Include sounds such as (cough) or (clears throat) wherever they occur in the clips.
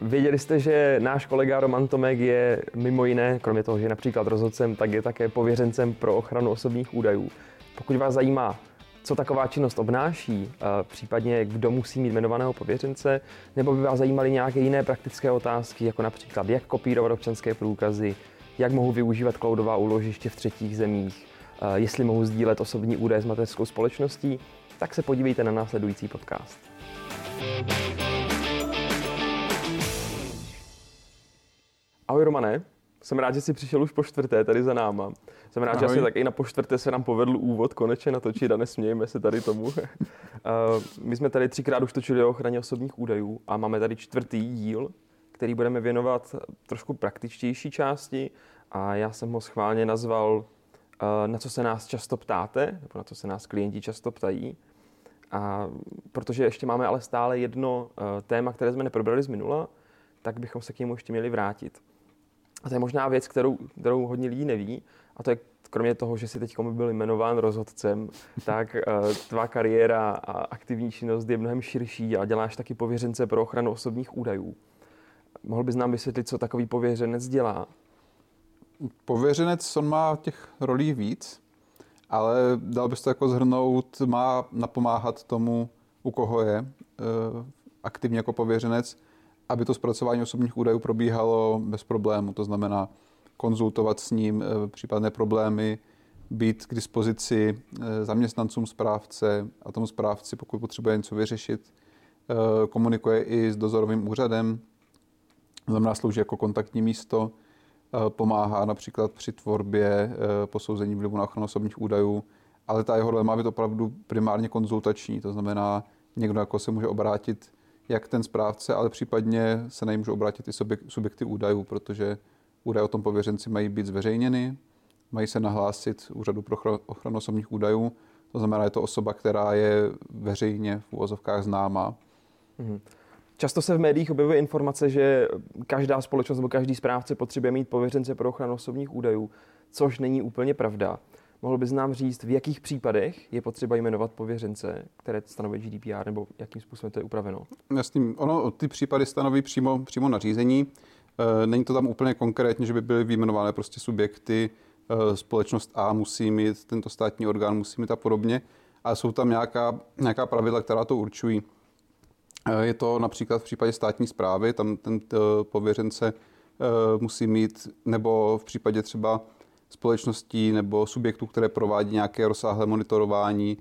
Věděli jste, že náš kolega Roman Tomek je mimo jiné, kromě toho, že je například rozhodcem, tak je také pověřencem pro ochranu osobních údajů. Pokud vás zajímá, co taková činnost obnáší, případně kdo musí mít jmenovaného pověřence, nebo by vás zajímaly nějaké jiné praktické otázky, jako například jak kopírovat občanské průkazy, jak mohu využívat cloudová úložiště v třetích zemích, jestli mohu sdílet osobní údaje s mateřskou společností, tak se podívejte na následující podcast. Ahoj Romane, jsem rád, že jsi přišel už po čtvrté tady za náma. Jsem rád, Ahoj. že asi tak i na po čtvrté se nám povedl úvod konečně natočit a nesmějeme se tady tomu. (laughs) Eh, my jsme tady třikrát už točili o ochraně osobních údajů a máme tady čtvrtý díl, který budeme věnovat trošku praktičtější části a já jsem ho schválně nazval eh, na co se nás často ptáte, nebo na co se nás klienti často ptají. A protože ještě máme ale stále jedno eh, téma, které jsme neprobrali z minula, tak bychom se k němu ještě měli vrátit. A to je možná věc, kterou, kterou hodně lidí neví, a to je kromě toho, že si teď byl jmenován rozhodcem, tak uh, tvá kariéra a aktivní činnost je mnohem širší a děláš taky pověřence pro ochranu osobních údajů. Mohl bys nám vysvětlit, co takový pověřenec dělá? Pověřenec, on má těch rolí víc, ale dal bys to jako zhrnout, má napomáhat tomu, u koho je uh, aktivně jako pověřenec, aby to zpracování osobních údajů probíhalo bez problému. To znamená konzultovat s ním eh, případné problémy, být k dispozici eh, zaměstnancům správce a tomu správci, pokud potřebuje něco vyřešit, eh, komunikuje i s dozorovým úřadem, znamená slouží jako kontaktní místo, pomáhá například při tvorbě posouzení vlivu na ochranu osobních údajů, ale ta jeho role má být opravdu primárně konzultační, to znamená někdo jako se může obrátit jak ten správce, ale případně se na něj můžou obrátit i subjekty údajů, protože údaje o tom pověřenci mají být zveřejněny, mají se nahlásit úřadu pro ochranu osobních údajů, to znamená, je to osoba, která je veřejně v úvozovkách známá. Mm-hmm. Často se v médiích objevuje informace, že každá společnost nebo každý správce potřebuje mít pověřence pro ochranu osobních údajů, což není úplně pravda. Mohl bys nám říct, v jakých případech je potřeba jmenovat pověřence, které stanoví GDPR, nebo jakým způsobem to je upraveno? Jasný. Ono ty případy stanoví přímo, přímo nařízení. E, není to tam úplně konkrétně, že by byly vyjmenované prostě subjekty, e, společnost A musí mít, tento státní orgán musí mít a podobně, ale jsou tam nějaká, nějaká pravidla, která to určují. E, je to například v případě státní zprávy, tam ten pověřence musí mít, nebo v případě třeba společností nebo subjektů, které provádí nějaké rozsáhlé monitorování,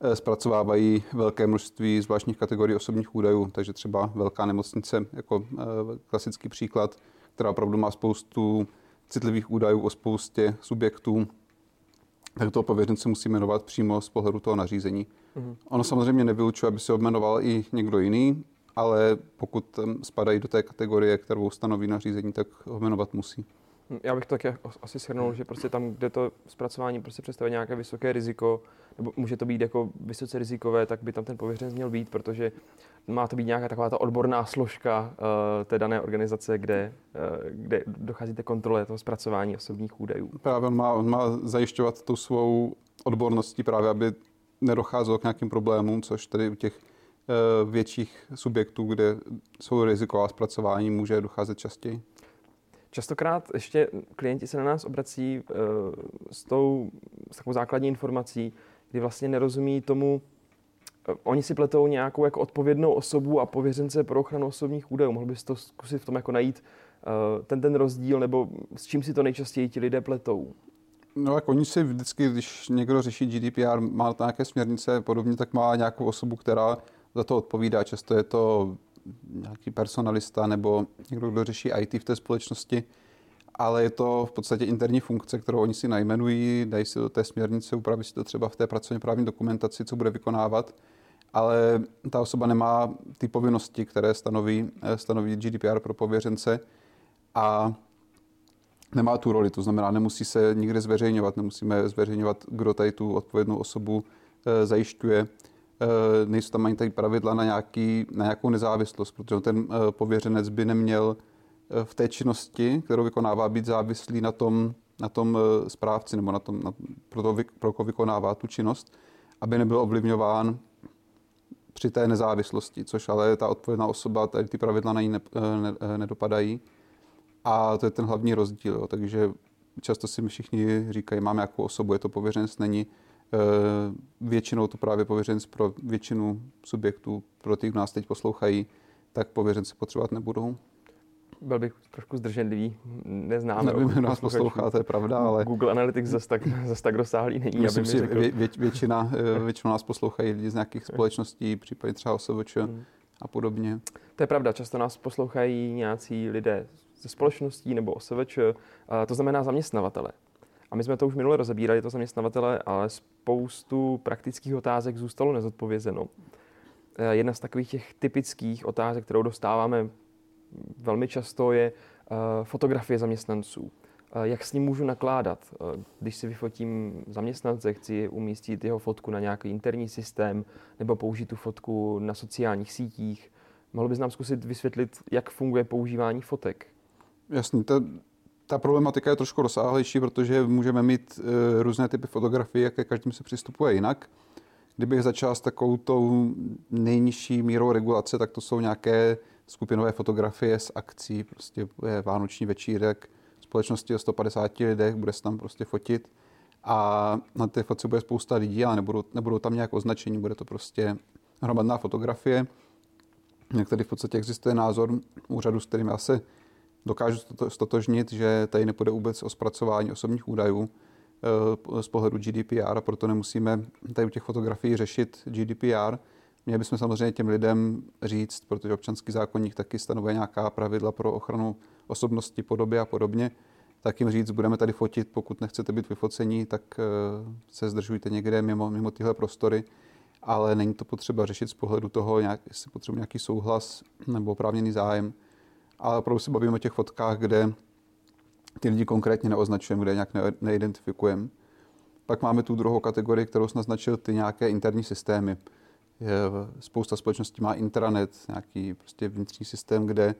eh, zpracovávají velké množství zvláštních kategorií osobních údajů, takže třeba velká nemocnice jako eh, klasický příklad, která opravdu má spoustu citlivých údajů o spoustě subjektů, tak toho pověřence musí jmenovat přímo z pohledu toho nařízení. Mm-hmm. Ono samozřejmě nevylučuje, aby se objmenoval i někdo jiný, ale pokud spadají do té kategorie, kterou stanoví nařízení, tak ho jmenovat musí. Já bych to taky asi shrnul, že prostě tam, kde to zpracování prostě představuje nějaké vysoké riziko, nebo může to být jako vysoce rizikové, tak by tam ten pověřenec měl být, protože má to být nějaká taková ta odborná složka uh, té dané organizace, kde, uh, kde dochází té kontrole toho zpracování osobních údajů. Právě on má, on má zajišťovat tu svou odborností právě, aby nedocházelo k nějakým problémům, což tedy u těch uh, větších subjektů, kde jsou riziková zpracování, může docházet častěji. Častokrát ještě klienti se na nás obrací uh, s, tou, s takovou základní informací, kdy vlastně nerozumí tomu, uh, oni si pletou nějakou jako odpovědnou osobu a pověřence pro ochranu osobních údajů. Mohl bys to zkusit v tom jako najít uh, ten, ten rozdíl, nebo s čím si to nejčastěji ti lidé pletou? No jak oni si vždycky, když někdo řeší GDPR, má nějaké směrnice podobně, tak má nějakou osobu, která za to odpovídá. Často je to nějaký personalista nebo někdo, kdo řeší IT v té společnosti, ale je to v podstatě interní funkce, kterou oni si najmenují, dají si do té směrnice, upraví si to třeba v té pracovně právní dokumentaci, co bude vykonávat, ale ta osoba nemá ty povinnosti, které stanoví, stanoví GDPR pro pověřence a nemá tu roli, to znamená, nemusí se nikde zveřejňovat, nemusíme zveřejňovat, kdo tady tu odpovědnou osobu e, zajišťuje. Eh, nejsou tam ani tady pravidla na, nějaký, na nějakou nezávislost, protože ten eh, pověřenec by neměl eh, v té činnosti, kterou vykonává, být závislý na tom, na tom správci nebo na tom, na, pro, to, pro koho vykonává tu činnost, aby nebyl ovlivňován při té nezávislosti, což ale ta odpovědná osoba, tady ty pravidla na ní ne, ne, nedopadají. A to je ten hlavní rozdíl. Jo. Takže často si mi všichni říkají, mám nějakou osobu, je to pověřenec, není. Většinou to právě pověřenec pro většinu subjektů, pro ty, kdo nás teď poslouchají, tak pověřenci potřebovat nebudou byl bych trošku zdrženlivý, neznám. Nevím, kdo nás poslouchá, to je pravda, ale... Google Analytics zase tak, (laughs) zase tak rozsáhlý není, Myslím aby si, řekl. Vě, vě, většina, eh, většinou nás poslouchají lidi z nějakých (laughs) společností, případně třeba OSVČ hmm. a podobně. To je pravda, často nás poslouchají nějací lidé ze společností nebo OSVČ, to znamená zaměstnavatele. A my jsme to už minule rozebírali, to zaměstnavatele, ale spoustu praktických otázek zůstalo nezodpovězeno. Eh, jedna z takových těch typických otázek, kterou dostáváme velmi často je eh, fotografie zaměstnanců. Eh, jak s ním můžu nakládat? Když si vyfotím zaměstnance, chci umístit jeho fotku na nějaký interní systém nebo použít tu fotku na sociálních sítích. Mohl bys nám zkusit vysvětlit, jak funguje používání fotek? Jasně, ta, ta problematika je trošku rozsáhlejší, protože můžeme mít e, různé typy fotografií, jaké každým se přistupuje jinak. Kdybych začal s takovou tou nejnižší mírou regulace, tak to jsou nějaké skupinové fotografie z akcí, prostě je vánoční večírek, společnosti o 150 lidech, bude se tam prostě fotit a na té fotce bude spousta lidí, ale nebudou, nebudou tam nějak označení, bude to prostě hromadná fotografie. Některý v podstatě existuje názor úřadu, s kterým já se dokážu stotožnit, že tady nepůjde vůbec o zpracování osobních údajů eh, z pohledu GDPR a proto nemusíme tady u těch fotografií řešit GDPR, Měli bychom samozřejmě těm lidem říct, protože občanský zákonník taky stanovuje nějaká pravidla pro ochranu osobnosti, podoby a podobně, tak jim říct, budeme tady fotit, pokud nechcete být vyfocení, tak eh, se zdržujte někde mimo, mimo tyhle prostory, ale není to potřeba řešit z pohledu toho, nějak, jestli potřebuje nějaký souhlas nebo oprávněný zájem. Ale opravdu se bavíme o těch fotkách, kde ty lidi konkrétně neoznačujeme, kde nějak ne, neidentifikujeme. Pak máme tu druhou kategorii, kterou jsem naznačil, ty nějaké interní systémy spousta společností má intranet, nějaký prostě vnitřní systém, kde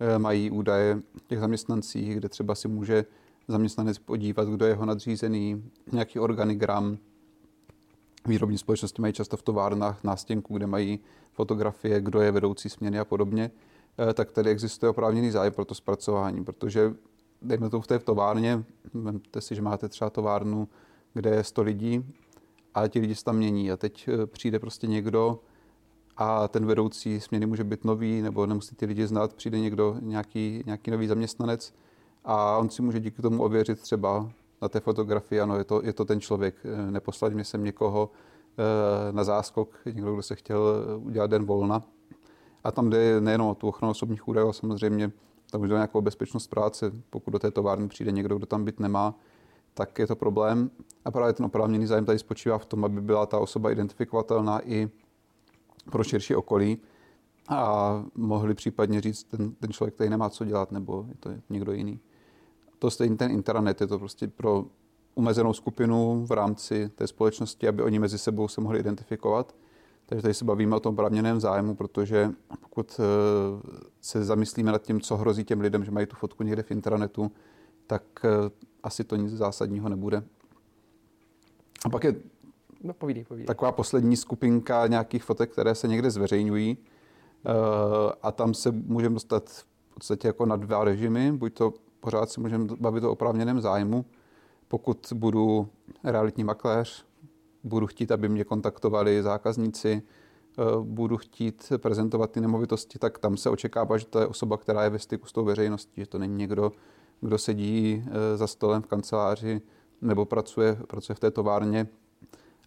eh, mají údaje těch zaměstnancích, kde třeba si může zaměstnanec podívat, kdo je jeho nadřízený, nějaký organigram. Výrobní společnosti mají často v továrnách nástěnku, kde mají fotografie, kdo je vedoucí směny a podobně. Eh, tak tady existuje oprávněný zájem pro to zpracování, protože dejme to v té továrně, vemte si, že máte třeba továrnu, kde je 100 lidí, ale ti lidi se tam mění a teď eh, přijde prostě někdo a ten vedoucí směny může být nový, nebo nemusí ty lidi znát, přijde někdo, nějaký, nějaký nový zaměstnanec a on si může díky tomu ověřit třeba na té fotografii, ano, je to, je to ten člověk, eh, neposlali mě sem někoho na záskok, někdo, kdo se chtěl udělat den volna. A tam jde nejenom o tu ochranu osobních údajů, ale samozřejmě tam jde o nějakou bezpečnost práce. Pokud do té továrny přijde někdo, kdo tam být nemá, tak je to problém. A právě ten oprávněný zájem tady spočívá v tom, aby byla ta osoba identifikovatelná i pro širší okolí a mohli případně říct, ten, ten člověk tady nemá co dělat, nebo je to někdo jiný. To stejný ten internet, je to prostě pro omezenou skupinu v rámci té společnosti, aby oni mezi sebou se mohli identifikovat. Takže tady se bavíme o tom právněném zájmu, protože pokud eh, se zamyslíme nad tím, co hrozí těm lidem, že mají tu fotku někde v internetu, tak eh, asi to nic zásadního nebude. A pak je no, povídej, povídej. taková poslední skupinka nějakých fotek, které se někde zveřejňují uh, a tam se můžeme dostat v podstatě jako na dva režimy. Buď to pořád si můžeme bavit o oprávněném zájmu, pokud budu realitní makléř, budu chtít, aby mě kontaktovali zákazníci, eh, budu chtít prezentovat ty nemovitosti, tak tam se očekává, že to je osoba, která je ve styku s tou veřejností, že to není někdo, kdo sedí eh, za stolem v kanceláři nebo pracuje, pracuje v té továrně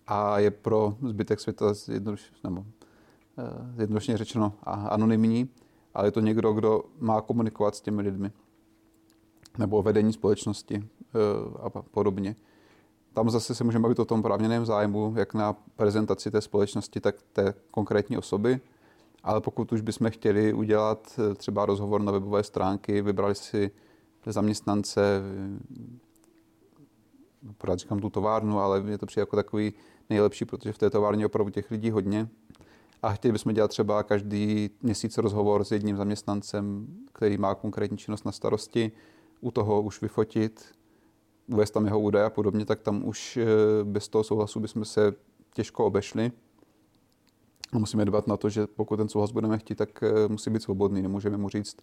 a je pro zbytek světa nebo, eh, zjednodušeně řečeno anonymní, ale je to někdo, kdo má komunikovat s těmi lidmi nebo vedení společnosti a podobně. Tam zase se můžeme bavit o tom právněném zájmu, jak na prezentaci té společnosti, tak té konkrétní osoby. Ale pokud už bychom chtěli udělat třeba rozhovor na webové stránky, vybrali si zaměstnance, pořád říkám tu továrnu, ale mě to přijde jako takový nejlepší, protože v té továrně opravdu těch lidí hodně. A chtěli bychom dělat třeba každý měsíc rozhovor s jedním zaměstnancem, který má konkrétní činnost na starosti, u toho už vyfotit, uvést tam jeho údaje a podobně, tak tam už eh, bez toho souhlasu bychom se těžko obešli. musíme dbat na to, že pokud ten souhlas budeme chtít, tak eh, musí být svobodný. Nemůžeme mu říct,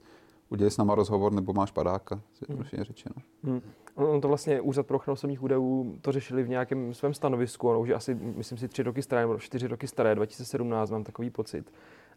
udělej s náma rozhovor nebo máš padáka, je řečeno. Hmm. On to vlastně Úřad pro ochranu osobních údajů to řešili v nějakém svém stanovisku, ono už je asi, myslím si, tři roky staré, nebo čtyři roky staré, 2017, mám takový pocit.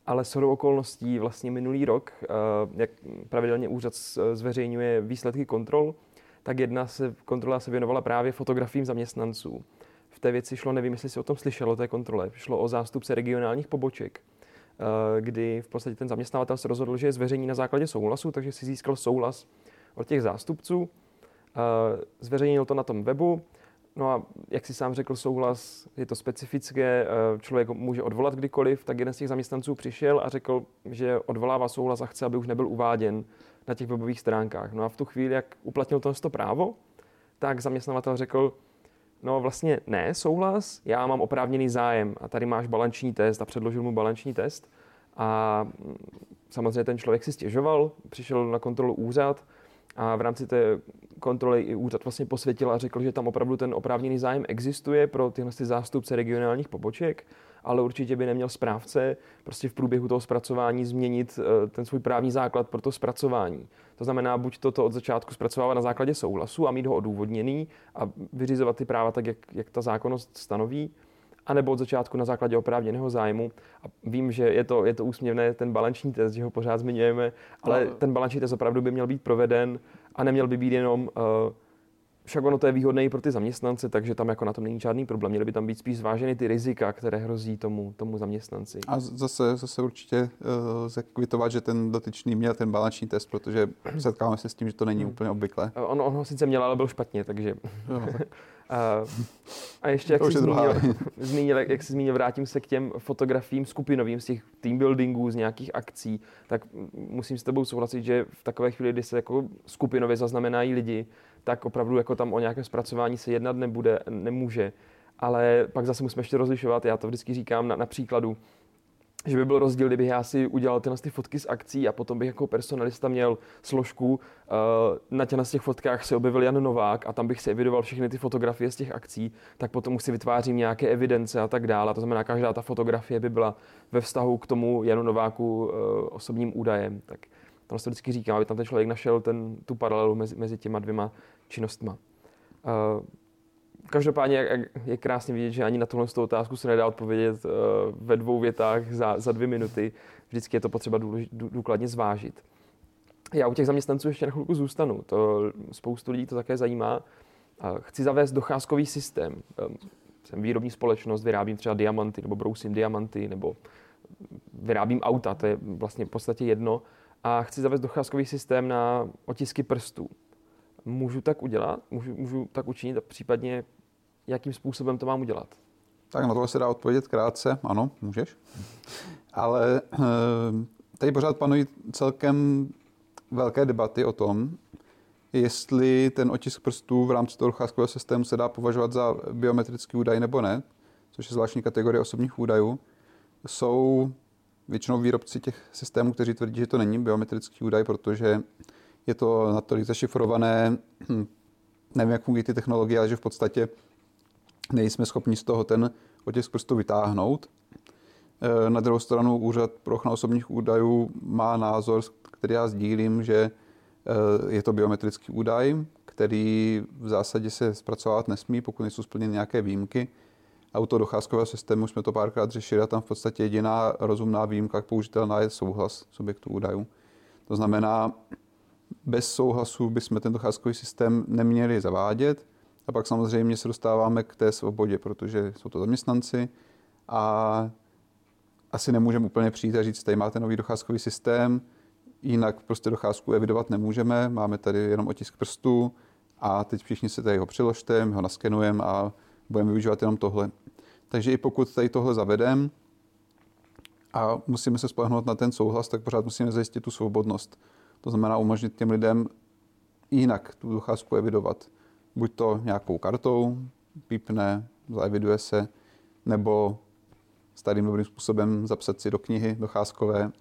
Ale shodou okolností vlastně minulý rok, eh, jak pravidelně úřad zveřejňuje výsledky kontrol, tak jedna se, kontrola se věnovala právě fotografiím zaměstnanců. V té věci šlo, nevím, jestli si o tom slyšelo, té kontrole, šlo o zástupce regionálních poboček, eh, kdy v podstatě ten zaměstnavatel se rozhodl, že je zveřejní na základě souhlasu, takže si získal souhlas od těch zástupců, eh, zveřejnil to na tom webu, No a jak si sám řekl, souhlas je to specifické, eh, člověk může odvolat kdykoliv, tak jeden z těch zaměstnanců přišel a řekl, že odvolává souhlas a chce, aby už nebyl uváděn na těch webových stránkách. No a v tu chvíli, jak uplatnil to právo, tak zaměstnavatel řekl, no vlastně ne, souhlas, já mám oprávněný zájem a tady máš balanční test a předložil mu balanční test. A mm, samozřejmě ten člověk si stěžoval, přišel na kontrolu úřad a v rámci té kontroly i úřad vlastně posvětil a řekl, že tam opravdu ten oprávněný zájem existuje pro tyhle zástupce regionálních poboček ale určitě by neměl správce prostě v průběhu toho zpracování změnit eh, ten svůj právní základ pro to zpracování. To znamená, buď toto od začátku zpracovávat na základě souhlasu a mít ho odůvodněný a vyřizovat ty práva tak, jak, jak ta zákonnost stanoví, anebo od začátku na základě oprávněného zájmu. A vím, že je to, je to úsměvné, ten balanční test, že ho pořád zmiňujeme, ale no. ten balanční test opravdu by měl být proveden a neměl by být jenom uh, však ono to je výhodné i pro ty zaměstnance, takže tam jako na tom není žádný problém. Měly by tam být spíš zváženy ty rizika, které hrozí tomu, tomu zaměstnanci. A zase, zase určitě uh, se kvitovat, že ten dotyčný měl ten balanční test, protože setkáváme se s tím, že to není hmm. úplně obvyklé. On, on ho sice měl, ale byl špatně, takže... No, tak. (laughs) A, a ještě, jak jsi, zmínil, (laughs) zmínil, jak jsi zmínil, vrátím se k těm fotografiím skupinovým z těch team buildingů, z nějakých akcí, tak musím s tebou souhlasit, že v takové chvíli, kdy se jako skupinově zaznamenají lidi, tak opravdu jako tam o nějaké zpracování se jednat nebude, nemůže. Ale pak zase musíme ještě rozlišovat, já to vždycky říkám na, na příkladu, že by byl rozdíl, kdybych já si udělal tyhle ty fotky z akcí a potom bych jako personalista měl složku, uh, na těch, na těch fotkách se objevil Jan Novák a tam bych si evidoval všechny ty fotografie z těch akcí, tak potom už si vytvářím nějaké evidence a tak dále. To znamená, každá ta fotografie by byla ve vztahu k tomu Janu Nováku uh, osobním údajem. Tak tam se vždycky říkám, aby tam ten člověk našel ten, tu paralelu mezi, mezi těma dvěma činnostma. Uh, každopádně je krásně vidět, že ani na tuhle otázku se nedá odpovědět uh, ve dvou větách za, za dvě minuty. Vždycky je to potřeba důlež, důkladně zvážit. Já u těch zaměstnanců ještě na chvilku zůstanu. To spoustu lidí to také zajímá. Uh, chci zavést docházkový systém. Jsem výrobní společnost, vyrábím třeba diamanty, nebo brousím diamanty, nebo vyrábím auta, to je vlastně v podstatě jedno. A chci zavést docházkový systém na otisky prstů. Můžu tak udělat? Můžu, můžu tak učinit a případně jakým způsobem to mám udělat? Tak na to se dá odpovědět krátce. Ano, můžeš. Ale eh, tady pořád panují celkem velké debaty o tom, jestli ten otisk prstů v rámci toho docházkového systému se dá považovat za biometrický údaj nebo ne, což je zvláštní kategorie osobních údajů. Jsou většinou výrobci těch systémů, kteří tvrdí, že to není biometrický údaj, protože je to natolik zašifrované, (clears throat) nevím, jak fungují ty technologie, ale že v podstatě nejsme schopni z toho ten otisk prstu vytáhnout. E, na druhou stranu Úřad pro ochranu osobních údajů má názor, který já sdílím, že e, je to biometrický údaj, který v zásadě se zpracovat nesmí, pokud nejsou splněny nějaké výjimky. A u toho docházkového systému jsme to párkrát řešili a tam v podstatě jediná rozumná výjimka použitelná je souhlas subjektu údajů. To znamená, bez souhlasu bychom ten docházkový systém neměli zavádět. A pak samozřejmě se dostáváme k té svobodě, protože jsou to zaměstnanci a asi nemůžeme úplně přijít a říct, tady máte nový docházkový systém, jinak prostě docházku evidovat nemůžeme, máme tady jenom otisk prstů a teď všichni se tady ho přiložte, ho naskenujeme a budeme využívat jenom tohle. Takže i pokud tady tohle zavedem a musíme se spolehnout na ten souhlas, tak pořád musíme zajistit tu svobodnost. To znamená umožnit těm lidem jinak tu docházku evidovat. Buď to nějakou kartou, pípne, zaeviduje se, nebo starým dobrým způsobem zapsat si do knihy docházkové,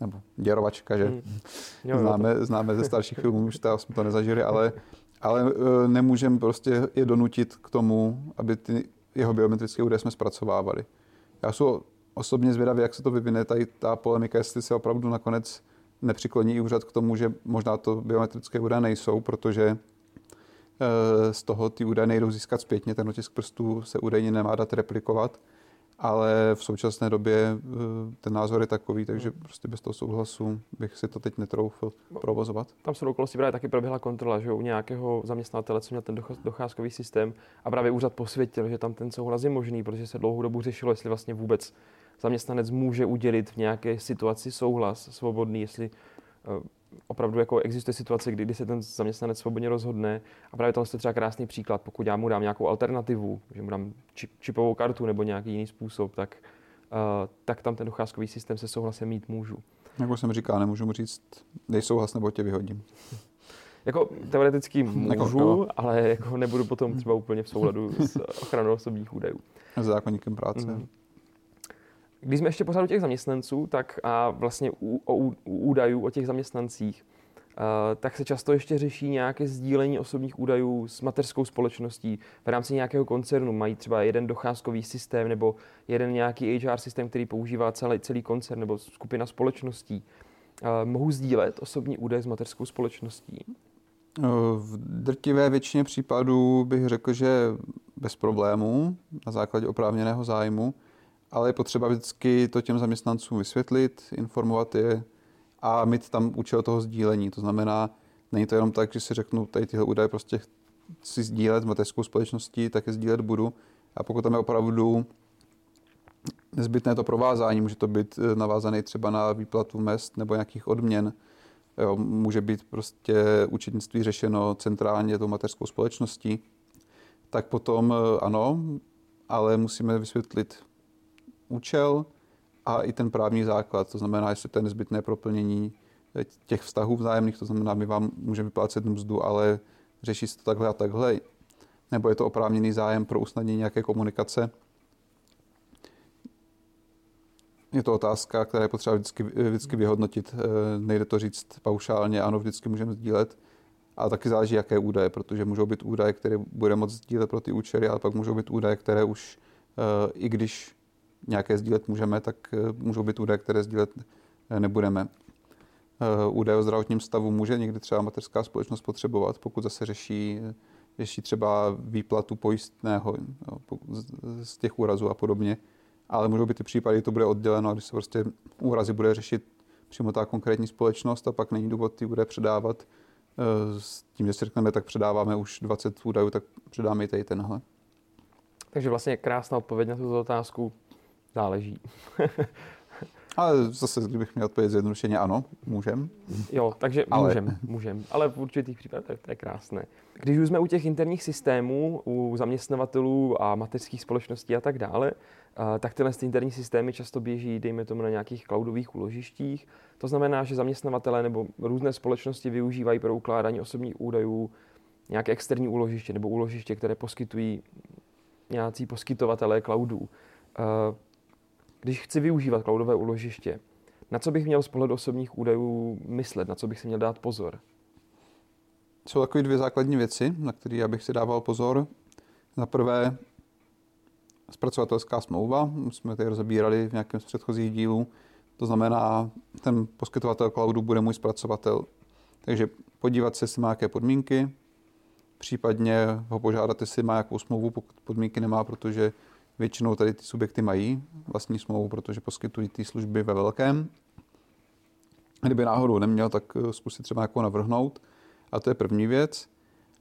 nebo děrovačka, že? Mm. Jo, známe, známe ze starších filmů, už tam jsme to nezažili, ale, ale e, nemůžeme prostě je donutit k tomu, aby ty jeho biometrické údaje jsme zpracovávali. Já jsou osobně zvědavý, jak se to vyvine, tady ta polemika, jestli se opravdu nakonec nepřikloní i úřad k tomu, že možná to biometrické údaje nejsou, protože eh, z toho ty údaje nejdou získat zpětně, ten otisk prstů se údajně nemá dát replikovat, ale v současné době eh, ten názor je takový, takže prostě bez toho souhlasu bych si to teď netroufl provozovat. Tam jsou okolností právě taky proběhla kontrola, že u nějakého zaměstnavatele, co měl ten docházkový systém a právě úřad posvětil, že tam ten souhlas je možný, protože se dlouhou dobu řešilo, jestli vlastně vůbec zaměstnanec může udělit v nějaké situaci souhlas svobodný, jestli eh, opravdu jako existuje situace, kdy, kdy se ten zaměstnanec svobodně rozhodne. A právě tohle je třeba krásný příklad. Pokud já mu dám nějakou alternativu, že mu dám čip, čipovou kartu nebo nějaký jiný způsob, tak, uh, tak tam ten docházkový systém se souhlasem mít můžu. Jako jsem říkal, nemůžu mu říct, dej souhlas nebo tě vyhodím. (laughs) Jako teoreticky (laughs) jako můžu, ale jako nebudu potom třeba úplně v souladu s (laughs) ochranou osobních údajů. S zákonníkem práce. Mm. Když jsme ještě pořád u těch zaměstnanců, tak a vlastně u, u, u údajů o těch zaměstnancích, uh, tak se často ještě řeší nějaké sdílení osobních údajů s mateřskou společností v rámci nějakého koncernu. Mají třeba jeden docházkový systém nebo jeden nějaký HR systém, který používá celý, celý koncern nebo skupina společností. Uh, mohou sdílet osobní údaje s mateřskou společností? V drtivé většině případů bych řekl, že bez problémů na základě oprávněného zájmu ale je potřeba vždycky to těm zaměstnancům vysvětlit, informovat je a mít tam účel toho sdílení. To znamená, není to jenom tak, že si řeknu, tady tyhle údaje prostě si sdílet s mateřskou společností, tak je sdílet budu. A pokud tam je opravdu nezbytné to provázání, může to být eh, navázané třeba na výplatu mest nebo nějakých odměn, jo, může být prostě učitnictví řešeno centrálně tou mateřskou společností, tak potom eh, ano, ale musíme vysvětlit účel a i ten právní základ, to znamená, jestli to je nezbytné proplnění těch vztahů vzájemných, to znamená, my vám můžeme vyplácet mzdu, ale řeší se to takhle a takhle, nebo je to oprávněný zájem pro usnadnění nějaké komunikace. Je to otázka, která je potřeba vždycky, vždycky vyhodnotit. Eh, nejde to říct paušálně, ano, vždycky můžeme sdílet, ale taky záleží, jaké údaje, protože můžou být údaje, které bude moct sdílet pro ty účely, ale pak můžou být údaje, které už, eh, i když nějaké sdílet můžeme, tak eh, můžou být údaje, které sdílet eh, nebudeme. Eh, údaje o zdravotním stavu může někdy třeba mateřská společnost potřebovat, pokud zase řeší, řeší třeba výplatu pojistného z těch úrazů a podobně. Ale můžou být i případy, to bude odděleno, když se prostě úrazy bude řešit přímo ta konkrétní společnost a pak není důvod ty údaje předávat. S tím, že si řekneme, tak předáváme už 20 údajů, tak předáme i tady tenhle. Takže vlastně krásná odpověď na tuto otázku. Záleží. (laughs) Ale zase, kdybych měl odpovědět zjednodušeně, ano, můžem. Jo, takže ale... můžem, můžem. Ale v určitých případech to, je krásné. Když už jsme u těch interních systémů, u zaměstnavatelů a mateřských společností a tak dále, tak tyhle interní systémy často běží, dejme tomu, na nějakých cloudových úložištích. To znamená, že zaměstnavatele nebo různé společnosti využívají pro ukládání osobních údajů nějaké externí úložiště nebo úložiště, které poskytují nějací poskytovatelé cloudů. Když chci využívat cloudové úložiště, na co bych měl z pohledu osobních údajů myslet, na co bych si měl dát pozor? Jsou takové dvě základní věci, na které já bych si dával pozor. Za prvé, zpracovatelská smlouva, jsme tady rozebírali v nějakém z předchozích dílů, to znamená, ten poskytovatel cloudu bude můj zpracovatel. Takže podívat se, jestli má jaké podmínky, případně ho požádat, jestli má jakou smlouvu, pokud podmínky nemá, protože Většinou tady ty subjekty mají vlastní smlouvu, protože poskytují ty služby ve velkém. Kdyby náhodou neměl, tak eh, zkusit třeba jako navrhnout. A to je první věc.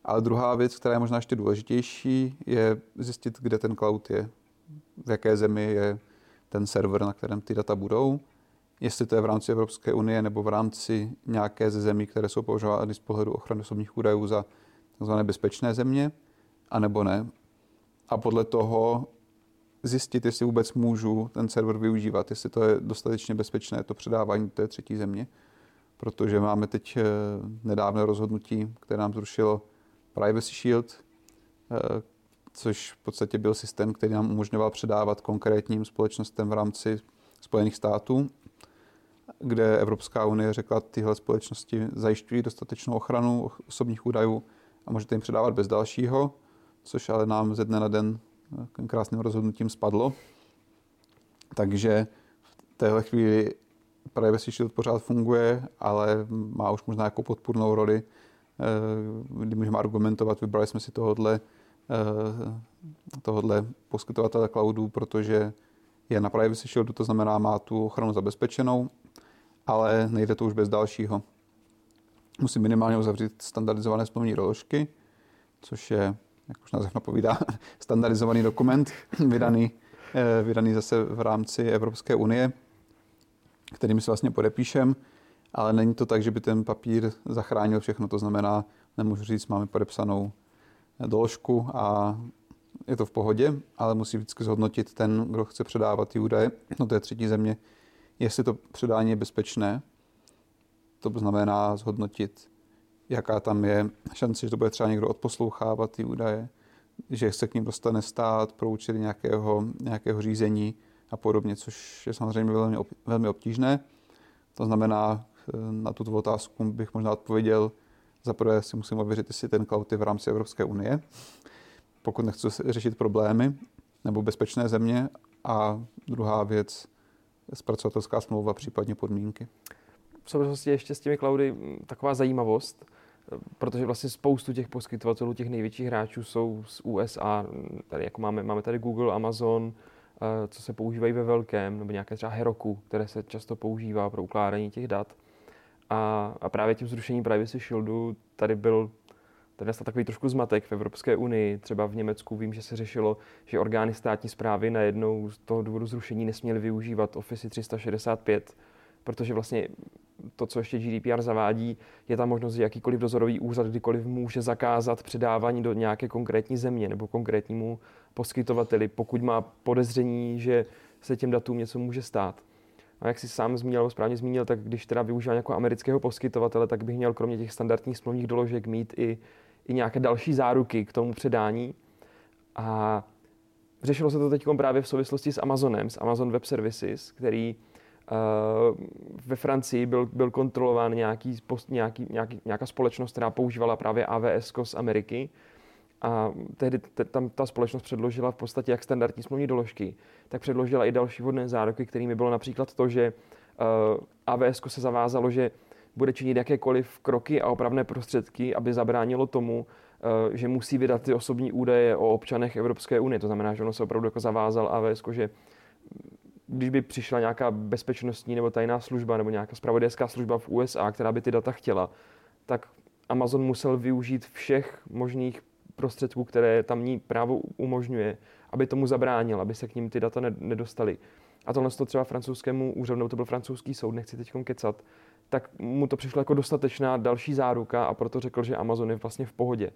Ale druhá věc, která je možná ještě důležitější, je zjistit, kde ten cloud je, v jaké zemi je ten server, na kterém ty data budou, jestli to je v rámci Evropské unie nebo v rámci nějaké ze zemí, které jsou považovány z pohledu ochrany osobních údajů za tzv. bezpečné země, anebo ne. A podle toho zjistit, jestli vůbec můžu ten server využívat, jestli to je dostatečně bezpečné, to předávání té třetí země. Protože máme teď eh, nedávné rozhodnutí, které nám zrušilo Privacy Shield, eh, což v podstatě byl systém, který nám umožňoval předávat konkrétním společnostem v rámci Spojených států, kde Evropská unie řekla, tyhle společnosti zajišťují dostatečnou ochranu osobních údajů a můžete jim předávat bez dalšího, což ale nám ze dne na den krásným rozhodnutím spadlo. Takže v téhle chvíli Privacy Shield pořád funguje, ale má už možná jako podpůrnou roli, eh, kdy můžeme argumentovat, vybrali jsme si tohodle, eh, tohodle poskytovatele cloudu, protože je na Privacy Shieldu, to znamená má tu ochranu zabezpečenou, ale nejde to už bez dalšího. Musí minimálně uzavřít standardizované smluvní doložky, což je, jak už název napovídá, (laughs) standardizovaný dokument, vydaný, eh, vydaný zase v rámci Evropské unie, kterým si vlastně podepíšem, ale není to tak, že by ten papír zachránil všechno. To znamená, nemůžu říct, máme podepsanou doložku a je to v pohodě, ale musí vždycky zhodnotit ten, kdo chce předávat ty údaje no to je třetí země, jestli to předání je bezpečné. To znamená zhodnotit, jaká tam je šance, že to bude třeba někdo odposlouchávat ty údaje, že se k ním dostane stát pro účely nějakého, nějakého řízení a podobně, což je samozřejmě velmi, velmi obtížné. To znamená, na tuto otázku bych možná odpověděl, za prvé si musím ověřit, jestli ten cloud je v rámci Evropské unie, pokud nechci řešit problémy nebo bezpečné země. A druhá věc, zpracovatelská smlouva, případně podmínky. Souvislosti ještě s těmi cloudy taková zajímavost, protože vlastně spoustu těch poskytovatelů, těch největších hráčů jsou z USA. Tady jako máme, máme tady Google, Amazon, eh, co se používají ve velkém, nebo nějaké třeba Heroku, které se často používá pro ukládání těch dat. A, a právě tím zrušením Privacy Shieldu tady byl tady nastal takový trošku zmatek v Evropské unii. Třeba v Německu vím, že se řešilo, že orgány státní zprávy najednou z toho důvodu zrušení nesměly využívat Office 365, protože vlastně to, co ještě GDPR zavádí, je ta možnost, že jakýkoliv dozorový úřad kdykoliv může zakázat předávání do nějaké konkrétní země nebo konkrétnímu poskytovateli, pokud má podezření, že se těm datům něco může stát. A jak si sám zmínil, nebo správně zmínil, tak když teda využívám jako amerického poskytovatele, tak bych měl kromě těch standardních smluvních doložek mít i, i nějaké další záruky k tomu předání. A řešilo se to teď právě v souvislosti s Amazonem, s Amazon Web Services, který ve Francii byl, byl kontrolován nějaký, nějaký, nějaký, nějaká společnost, která používala právě AWS z Ameriky a tehdy te, tam ta společnost předložila v podstatě jak standardní smluvní doložky, tak předložila i další vhodné záruky, kterými bylo například to, že uh, AWS se zavázalo, že bude činit jakékoliv kroky a opravné prostředky, aby zabránilo tomu, uh, že musí vydat ty osobní údaje o občanech Evropské unie. To znamená, že ono se opravdu jako zavázal AWS, že když by přišla nějaká bezpečnostní nebo tajná služba nebo nějaká spravodajská služba v USA, která by ty data chtěla, tak Amazon musel využít všech možných prostředků, které tamní právo umožňuje, aby tomu zabránil, aby se k ním ty data nedostaly. A tohle to třeba francouzskému úřadu, to byl francouzský soud, nechci teď kecat, tak mu to přišlo jako dostatečná další záruka a proto řekl, že Amazon je vlastně v pohodě.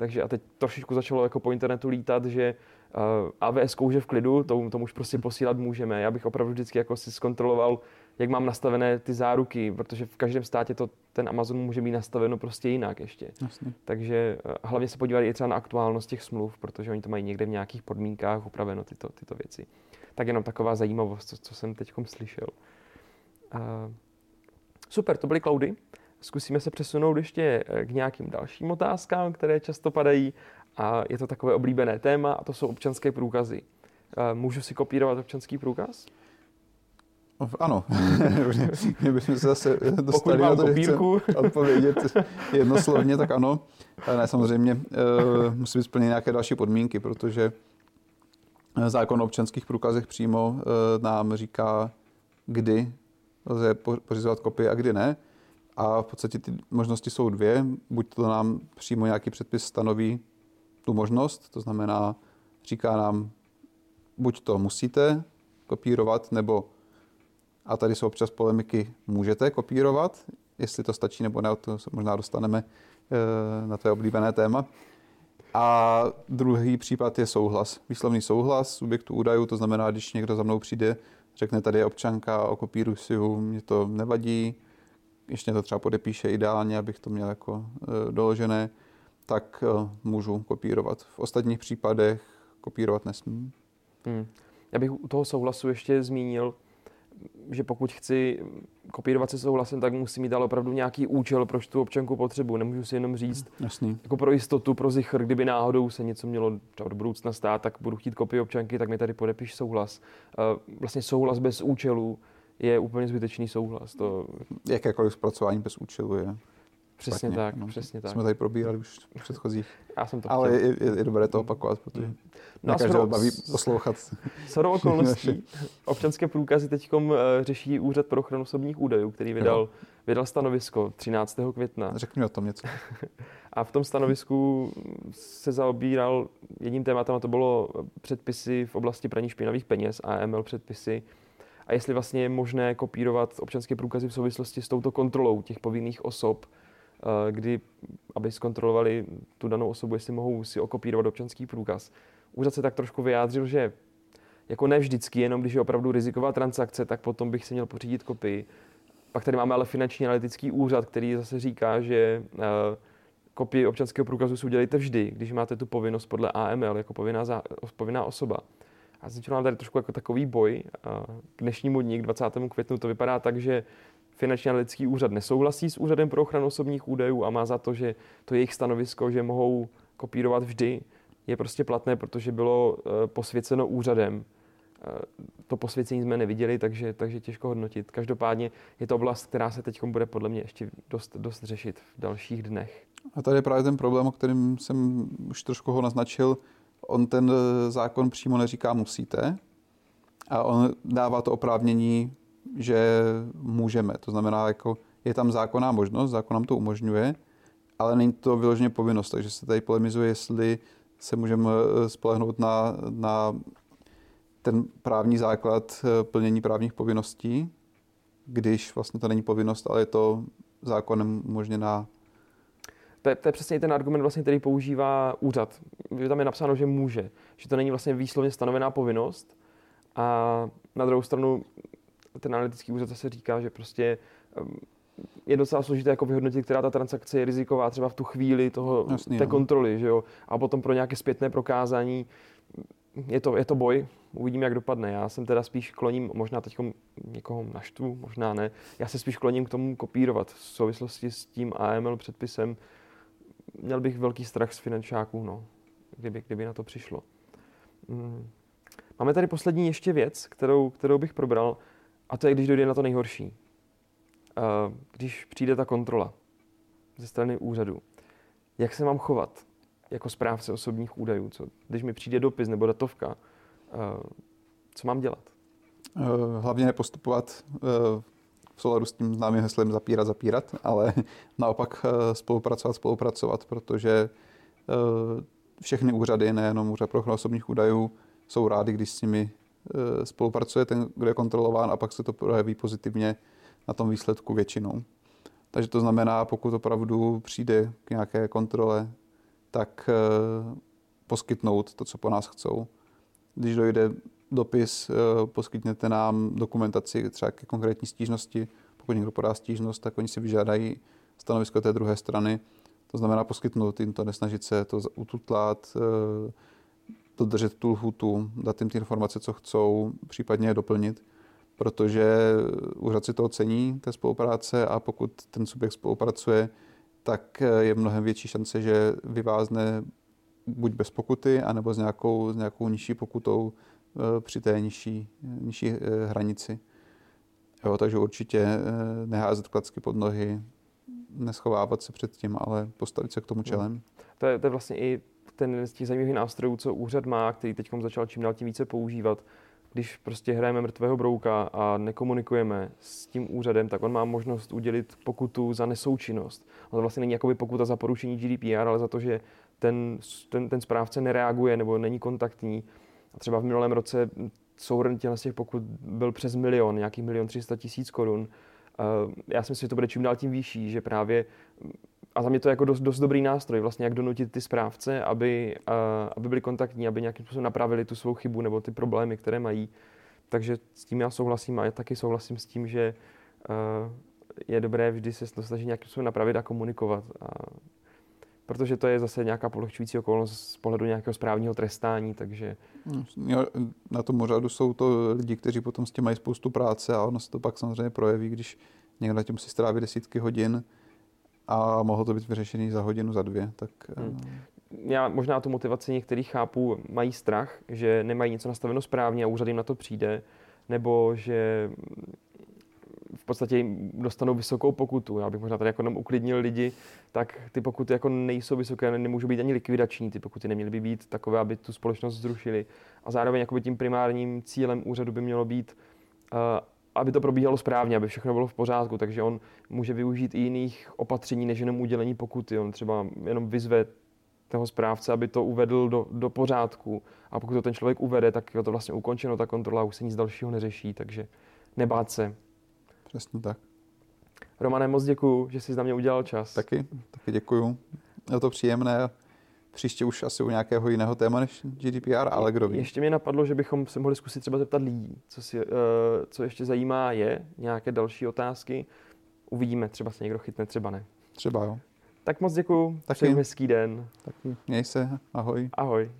Takže a teď trošičku začalo jako po internetu lítat, že uh, eh, AWS kouže v klidu, tomu, tomu už prostě posílat můžeme. Já bych opravdu vždycky jako si zkontroloval, jak mám nastavené ty záruky, protože v každém státě to ten Amazon může být nastaveno prostě jinak ještě. Jasně. Takže uh, hlavně se podívat i třeba na aktuálnost těch smluv, protože oni to mají někde v nějakých podmínkách upraveno tyto, tyto věci. Tak jenom taková zajímavost, co, co jsem teď slyšel. Uh, super, to byly cloudy. Zkusíme se přesunout ještě eh, k nějakým dalším otázkám, které často padají a je to takové oblíbené téma a to jsou občanské průkazy. Eh, můžu si kopírovat občanský průkaz? Ano, (laughs) my bychom se zase dostali na to, kopírku. odpovědět jednoslovně, tak ano. Ale ne, samozřejmě musí být splněny nějaké další podmínky, protože zákon o občanských průkazech přímo nám říká, kdy lze pořizovat kopie a kdy ne. A v podstatě ty možnosti jsou dvě. Buď to nám přímo nějaký předpis stanoví tu možnost, to znamená, říká nám, buď to musíte kopírovat, nebo, a tady jsou občas polemiky, můžete kopírovat, jestli to stačí nebo ne, to se možná dostaneme eh, na tvé oblíbené téma. A druhý případ je souhlas. Výslovný souhlas subjektu údajů, to znamená, když někdo za mnou přijde, řekne, tady je občanka, okopíruj si ho, mě to nevadí, ještě to třeba podepíše ideálně, abych to měl jako e, doložené, tak e, můžu kopírovat. V ostatních případech kopírovat nesmím. Hmm. Já bych u toho souhlasu ještě zmínil, že pokud chci kopírovat se souhlasem, tak musí mít ale opravdu nějaký účel, proč tu občanku potřebuji. Nemůžu si jenom říct, Jasný. jako pro jistotu, pro zichr, kdyby náhodou se něco mělo třeba do budoucna stát, tak budu chtít kopii občanky, tak mi tady podepiš souhlas. Uh, vlastně souhlas bez účelu je úplně zbytečný souhlas. To... Jakékoliv zpracování bez účelu je Přesně špatně, tak, no. přesně tak. Jsme tady probírali už v předchozích. Já jsem to Ale je, je, je dobré to opakovat, protože No no a každého baví poslouchat. Shodou (laughs) okolností občanské průkazy teď řeší Úřad pro ochranu osobních údajů, který vydal, vydal stanovisko 13. května. Řekni o tom něco. (laughs) A v tom stanovisku se zaobíral jedním tématem, a to bylo předpisy v oblasti praní špinavých peněz, AML předpisy, a jestli vlastně je možné kopírovat občanské průkazy v souvislosti s touto kontrolou těch povinných osob, eh, kdy, aby zkontrolovali tu danou osobu, jestli mohou si okopírovat občanský průkaz. Úřad se tak trošku vyjádřil, že jako ne vždycky, jenom když je opravdu riziková transakce, tak potom bych si měl pořídit kopii. Pak tady máme ale finanční analytický úřad, který zase říká, že eh, kopii občanského průkazu si udělejte vždy, když máte tu povinnost podle AML jako povinná, zá, povinná osoba. A začal nám tady trošku jako takový boj. K dnešnímu dní, k 20. květnu, to vypadá tak, že finanční analytický úřad nesouhlasí s úřadem pro ochranu osobních údajů a má za to, že to jejich stanovisko, že mohou kopírovat vždy, je prostě platné, protože bylo eh, posvěceno úřadem. Eh, To posvěcení jsme neviděli, takže, takže těžko hodnotit. Každopádně je to oblast, která se teď bude podle mě ještě dost, dost řešit v dalších dnech. A tady je právě ten problém, o kterém jsem už trošku ho naznačil. On ten eh, zákon přímo neříká musíte a on dává to oprávnění, že můžeme. To znamená, jako je tam zákonná možnost, zákon nám to umožňuje, ale není to vyloženě povinnost. Takže se tady polemizuje, jestli se můžeme eh, spolehnout na, na ten právní základ eh, plnění právních povinností, když vlastně to není povinnost, ale je to zákonem umožněná To je, to je přesně ten argument, vlastně, který používá úřad. Že tam je napsáno, že může. Že to není vlastně výslovně stanovená povinnost. A na druhou stranu ten analytický úřad zase říká, že prostě um, je docela složité jako vyhodnotit, která ta transakce je riziková třeba v tu chvíli toho, Jasný, té no. kontroly. Že jo? A potom pro nějaké zpětné prokázání je to, je to boj, uvidíme, jak dopadne. Já jsem teda spíš kloním, možná teď někoho naštvu, možná ne, já se spíš kloním k tomu kopírovat v souvislosti s tím AML předpisem. Měl bych velký strach z finančáků, no, kdyby, kdyby na to přišlo. Mm. Máme tady poslední ještě věc, kterou, kterou bych probral, a to je, když dojde na to nejhorší. Uh, Když přijde ta kontrola ze strany úřadu, jak se mám chovat jako správce osobních údajů? Co, když mi přijde dopis nebo datovka, uh, co mám dělat? Eh, Hlavně nepostupovat v souladu s tím známým heslem zapírat, zapírat, ale (laughs) naopak eh, spolupracovat, spolupracovat, protože eh, všechny úřady, nejenom úřad pro ochranu osobních údajů, jsou rádi, když s nimi eh, spolupracuje ten, kdo je kontrolován a pak se to projeví pozitivně na tom výsledku většinou. Takže to znamená, pokud opravdu přijde k nějaké kontrole, tak poskytnout to, co po nás chcou. Když dojde dopis, eh, poskytněte nám dokumentaci třeba ke konkrétní stížnosti. Pokud někdo podá stížnost, tak oni si vyžádají stanovisko té druhé strany. To znamená poskytnout jim to, nesnažit se to ututlat, eh, dodržet tu lhutu, dát jim ty informace, co chcou, případně je doplnit, protože úřad si to ocení, té spolupráce a pokud ten subjekt spolupracuje, tak eh, je mnohem větší šance, že vyvázne buď bez pokuty, anebo s nějakou, s nějakou nižší pokutou při té nižší, nižší eh, hranici. Jo, takže určitě eh, neházet klacky pod nohy, neschovávat se před tím, ale postavit se k tomu čelem. To je, to je vlastně i ten z těch zajímavých nástrojů, co úřad má, který teď začal čím dál tím více používat. Když prostě hrajeme mrtvého brouka a nekomunikujeme s tím úřadem, tak on má možnost udělit pokutu za nesoučinnost. On to vlastně není jakoby pokuta za porušení GDPR, ale za to, že ten, ten, ten správce nereaguje nebo není kontaktní. A třeba v minulém roce souhrn z těch pokut byl přes milion, nějaký milion 300 tisíc korun. Já si myslím, že to bude čím dál tím vyšší, že právě a za mě to je jako dost, dost dobrý nástroj, vlastně jak donutit ty správce, aby, aby byli kontaktní, aby nějakým způsobem napravili tu svou chybu nebo ty problémy, které mají. Takže s tím já souhlasím a já taky souhlasím s tím, že je dobré vždy se snažit nějakým způsobem napravit a komunikovat. A protože to je zase nějaká polehčující okolnost z pohledu nějakého správního trestání, takže... Na tom úřadu jsou to lidi, kteří potom s tím mají spoustu práce a ono se to pak samozřejmě projeví, když někdo na tím si stráví desítky hodin a mohlo to být vyřešený za hodinu, za dvě, tak... Hmm. Já možná tu motivaci některých chápu, mají strach, že nemají něco nastaveno správně a úřad jim na to přijde, nebo že podstatě dostanou vysokou pokutu. Já bych možná tady jako jenom uklidnil lidi, tak ty pokuty jako nejsou vysoké, nemůžou být ani likvidační, ty pokuty neměly by být takové, aby tu společnost zrušili. A zároveň jako tím primárním cílem úřadu by mělo být, uh, aby to probíhalo správně, aby všechno bylo v pořádku, takže on může využít i jiných opatření, než jenom udělení pokuty. On třeba jenom vyzve toho správce, aby to uvedl do, do pořádku. A pokud to ten člověk uvede, tak je to vlastně ukončeno, ta kontrola už se nic dalšího neřeší, takže nebát se. Přesně tak. Romane, moc děkuju, že jsi na mě udělal čas. Taky, taky děkuju. Je to příjemné. Příště už asi u nějakého jiného téma než GDPR, ale kdo ví. Ještě mě napadlo, že bychom se mohli zkusit třeba zeptat lidí, co, si, uh, co ještě zajímá je, nějaké další otázky. Uvidíme, třeba se někdo chytne, třeba ne. Třeba jo. Tak moc děkuju, Taky. přeju hezký den. Taky, měj se, ahoj. Ahoj.